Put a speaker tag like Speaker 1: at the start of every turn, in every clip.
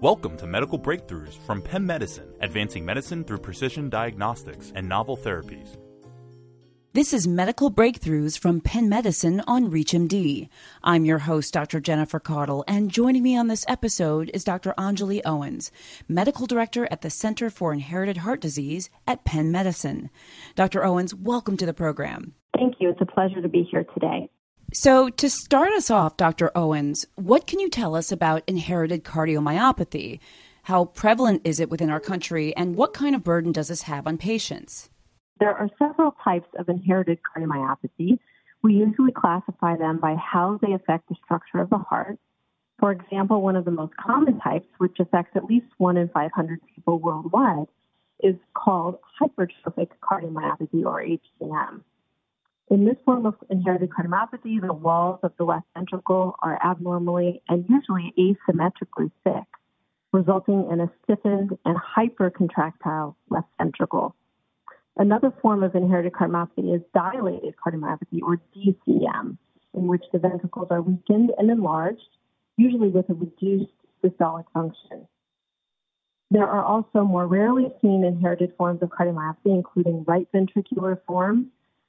Speaker 1: Welcome to Medical Breakthroughs from Penn Medicine, advancing medicine through precision diagnostics and novel therapies.
Speaker 2: This is Medical Breakthroughs from Penn Medicine on ReachMD. I'm your host, Dr. Jennifer Caudle, and joining me on this episode is Dr. Anjali Owens, Medical Director at the Center for Inherited Heart Disease at Penn Medicine. Dr. Owens, welcome to the program.
Speaker 3: Thank you. It's a pleasure to be here today.
Speaker 2: So, to start us off, Dr. Owens, what can you tell us about inherited cardiomyopathy? How prevalent is it within our country, and what kind of burden does this have on patients?
Speaker 3: There are several types of inherited cardiomyopathy. We usually classify them by how they affect the structure of the heart. For example, one of the most common types, which affects at least 1 in 500 people worldwide, is called hypertrophic cardiomyopathy or HCM. In this form of inherited cardiomyopathy, the walls of the left ventricle are abnormally and usually asymmetrically thick, resulting in a stiffened and hypercontractile left ventricle. Another form of inherited cardiomyopathy is dilated cardiomyopathy, or DCM, in which the ventricles are weakened and enlarged, usually with a reduced systolic function. There are also more rarely seen inherited forms of cardiomyopathy, including right ventricular forms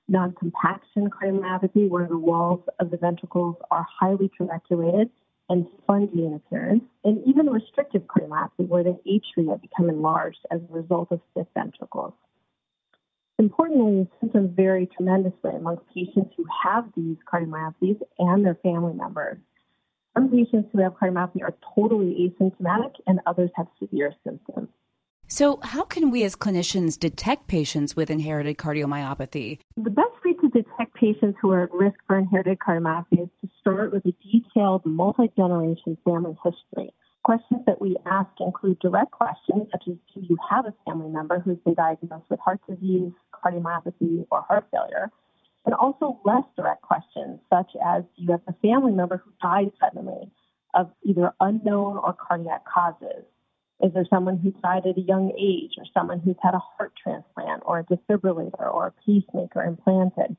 Speaker 3: non-compaction cardiomyopathy, where the walls of the ventricles are highly trabeculated and spongy in appearance, and even restrictive cardiomyopathy, where the atria become enlarged as a result of stiff ventricles. Importantly, symptoms vary tremendously among patients who have these cardiomyopathies and their family members. Some patients who have cardiomyopathy are totally asymptomatic, and others have severe symptoms.
Speaker 2: So, how can we as clinicians detect patients with inherited cardiomyopathy?
Speaker 3: The best way to detect patients who are at risk for inherited cardiomyopathy is to start with a detailed multi generation family history. Questions that we ask include direct questions such as Do you have a family member who's been diagnosed with heart disease, cardiomyopathy, or heart failure? And also less direct questions such as Do you have a family member who died suddenly of either unknown or cardiac causes? Is there someone who died at a young age, or someone who's had a heart transplant, or a defibrillator, or a pacemaker implanted?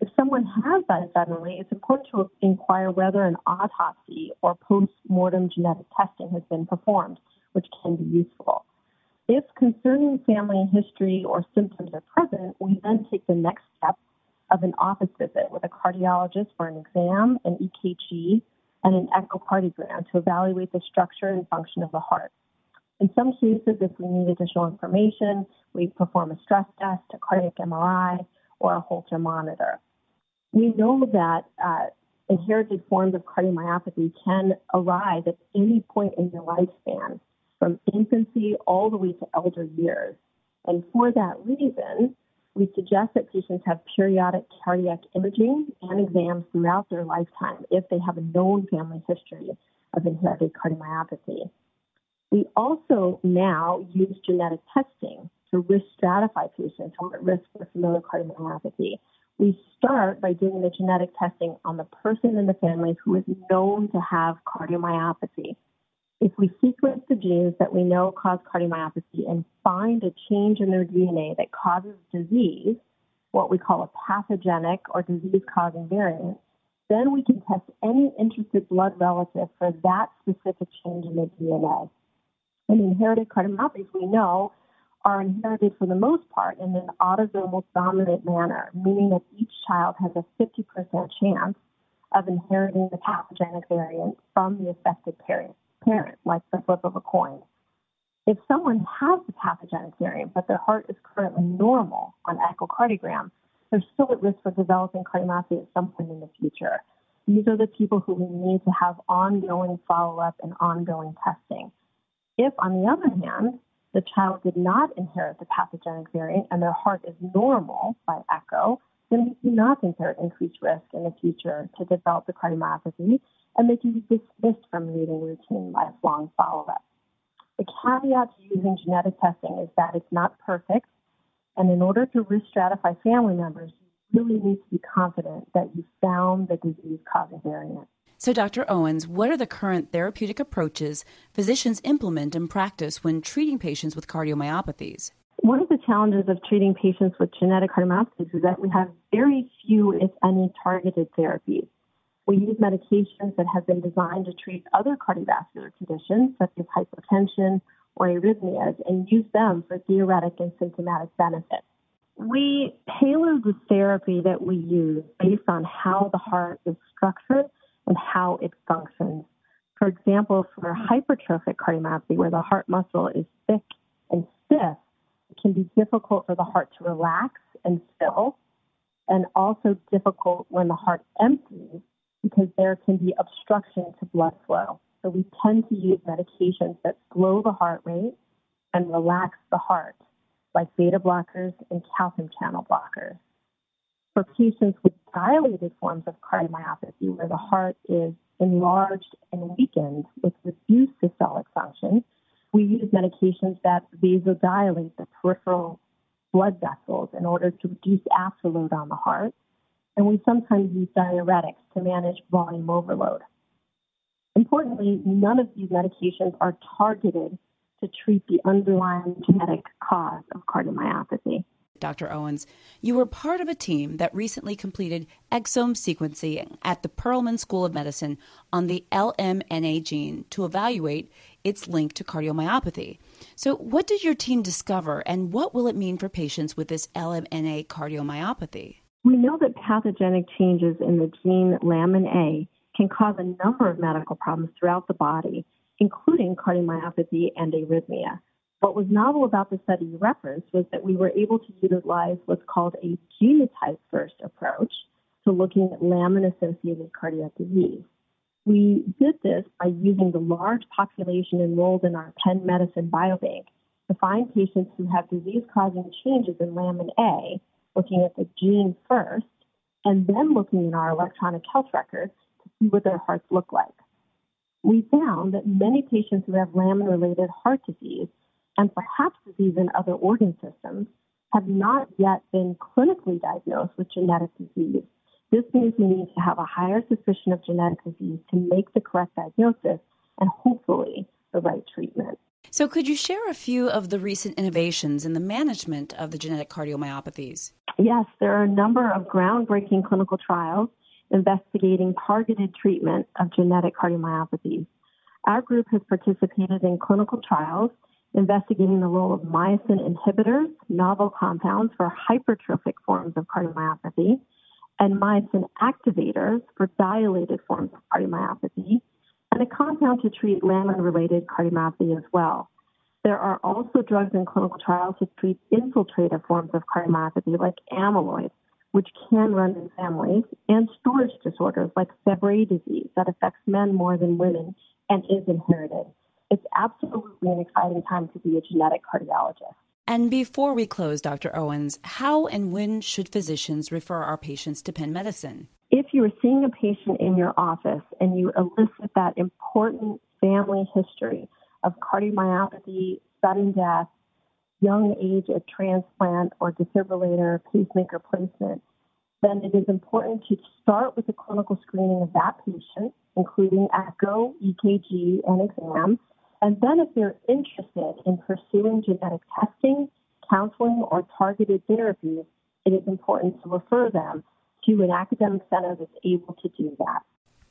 Speaker 3: If someone has died suddenly, it's important to inquire whether an autopsy or post mortem genetic testing has been performed, which can be useful. If concerning family history or symptoms are present, we then take the next step of an office visit with a cardiologist for an exam, an EKG, and an echocardiogram to evaluate the structure and function of the heart. In some cases, if we need additional information, we perform a stress test, a cardiac MRI, or a Holter monitor. We know that uh, inherited forms of cardiomyopathy can arise at any point in your lifespan, from infancy all the way to elder years. And for that reason, we suggest that patients have periodic cardiac imaging and exams throughout their lifetime if they have a known family history of inherited cardiomyopathy. We also now use genetic testing to risk stratify patients who are at risk for familial cardiomyopathy. We start by doing the genetic testing on the person in the family who is known to have cardiomyopathy. If we sequence the genes that we know cause cardiomyopathy and find a change in their DNA that causes disease, what we call a pathogenic or disease causing variant, then we can test any interested blood relative for that specific change in the DNA. And inherited cardiomyopathies, we know, are inherited for the most part in an autosomal dominant manner, meaning that each child has a 50% chance of inheriting the pathogenic variant from the affected parent, parent, like the flip of a coin. If someone has the pathogenic variant, but their heart is currently normal on echocardiogram, they're still at risk for developing cardiomyopathy at some point in the future. These are the people who we need to have ongoing follow up and ongoing testing. If, on the other hand, the child did not inherit the pathogenic variant and their heart is normal by echo, then we do not think they're at increased risk in the future to develop the cardiomyopathy, and they can be dismissed from needing routine lifelong follow-up. The caveat to using genetic testing is that it's not perfect, and in order to risk stratify family members, you really need to be confident that you found the disease-causing variant.
Speaker 2: So, Dr. Owens, what are the current therapeutic approaches physicians implement and practice when treating patients with cardiomyopathies?
Speaker 3: One of the challenges of treating patients with genetic cardiomyopathies is that we have very few, if any, targeted therapies. We use medications that have been designed to treat other cardiovascular conditions, such as hypertension or arrhythmias, and use them for theoretic and symptomatic benefit. We tailor the therapy that we use based on how the heart is structured and how it functions. For example, for hypertrophic cardiomyopathy, where the heart muscle is thick and stiff, it can be difficult for the heart to relax and fill, and also difficult when the heart empties because there can be obstruction to blood flow. So we tend to use medications that slow the heart rate and relax the heart like beta blockers and calcium channel blockers. For patients with dilated forms of cardiomyopathy, where the heart is enlarged and weakened with reduced systolic function, we use medications that vasodilate the peripheral blood vessels in order to reduce afterload on the heart. And we sometimes use diuretics to manage volume overload. Importantly, none of these medications are targeted to treat the underlying genetic cause of cardiomyopathy.
Speaker 2: Dr. Owens, you were part of a team that recently completed exome sequencing at the Perelman School of Medicine on the LMNA gene to evaluate its link to cardiomyopathy. So, what did your team discover, and what will it mean for patients with this LMNA cardiomyopathy?
Speaker 3: We know that pathogenic changes in the gene lamin A can cause a number of medical problems throughout the body, including cardiomyopathy and arrhythmia. What was novel about the study you referenced was that we were able to utilize what's called a genotype first approach to looking at lamin associated cardiac disease. We did this by using the large population enrolled in our Penn Medicine Biobank to find patients who have disease causing changes in lamin A, looking at the gene first, and then looking in our electronic health records to see what their hearts look like we found that many patients who have lamin related heart disease and perhaps disease in other organ systems have not yet been clinically diagnosed with genetic disease. This means we need to have a higher suspicion of genetic disease to make the correct diagnosis and hopefully the right treatment.
Speaker 2: So, could you share a few of the recent innovations in the management of the genetic cardiomyopathies?
Speaker 3: Yes, there are a number of groundbreaking clinical trials investigating targeted treatment of genetic cardiomyopathies. Our group has participated in clinical trials investigating the role of myosin inhibitors, novel compounds for hypertrophic forms of cardiomyopathy, and myosin activators for dilated forms of cardiomyopathy, and a compound to treat lamin related cardiomyopathy as well. There are also drugs in clinical trials to treat infiltrative forms of cardiomyopathy like amyloid which can run in families, and storage disorders like Fabry disease that affects men more than women and is inherited. It's absolutely an exciting time to be a genetic cardiologist.
Speaker 2: And before we close, Dr. Owens, how and when should physicians refer our patients to Penn Medicine?
Speaker 3: If you are seeing a patient in your office and you elicit that important family history of cardiomyopathy, sudden death, young age at transplant or defibrillator pacemaker placement, then it is important to start with a clinical screening of that patient, including echo, EKG, and exam. And then if they're interested in pursuing genetic testing, counseling, or targeted therapies, it is important to refer them to an academic center that's able to do that.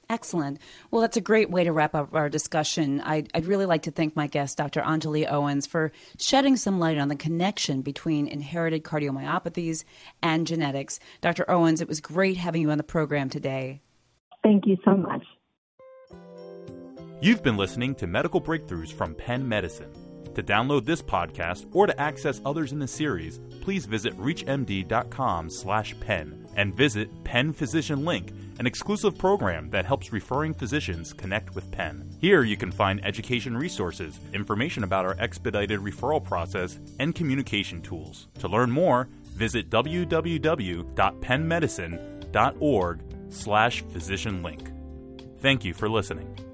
Speaker 2: Excellent. Well, that's a great way to wrap up our discussion. I'd, I'd, really like to thank my guest, Dr. Anjali Owens, for shedding some light on the connection between inherited cardiomyopathies and genetics. Dr. Owens, it was great having you on the program today.
Speaker 3: Thank you so much.
Speaker 1: You've been listening to Medical Breakthroughs from Penn Medicine. To download this podcast or to access others in the series, please visit reachmd.com/penn and visit Penn Physician Link an exclusive program that helps referring physicians connect with Penn. Here you can find education resources, information about our expedited referral process, and communication tools. To learn more, visit www.pennmedicine.org slash physician link. Thank you for listening.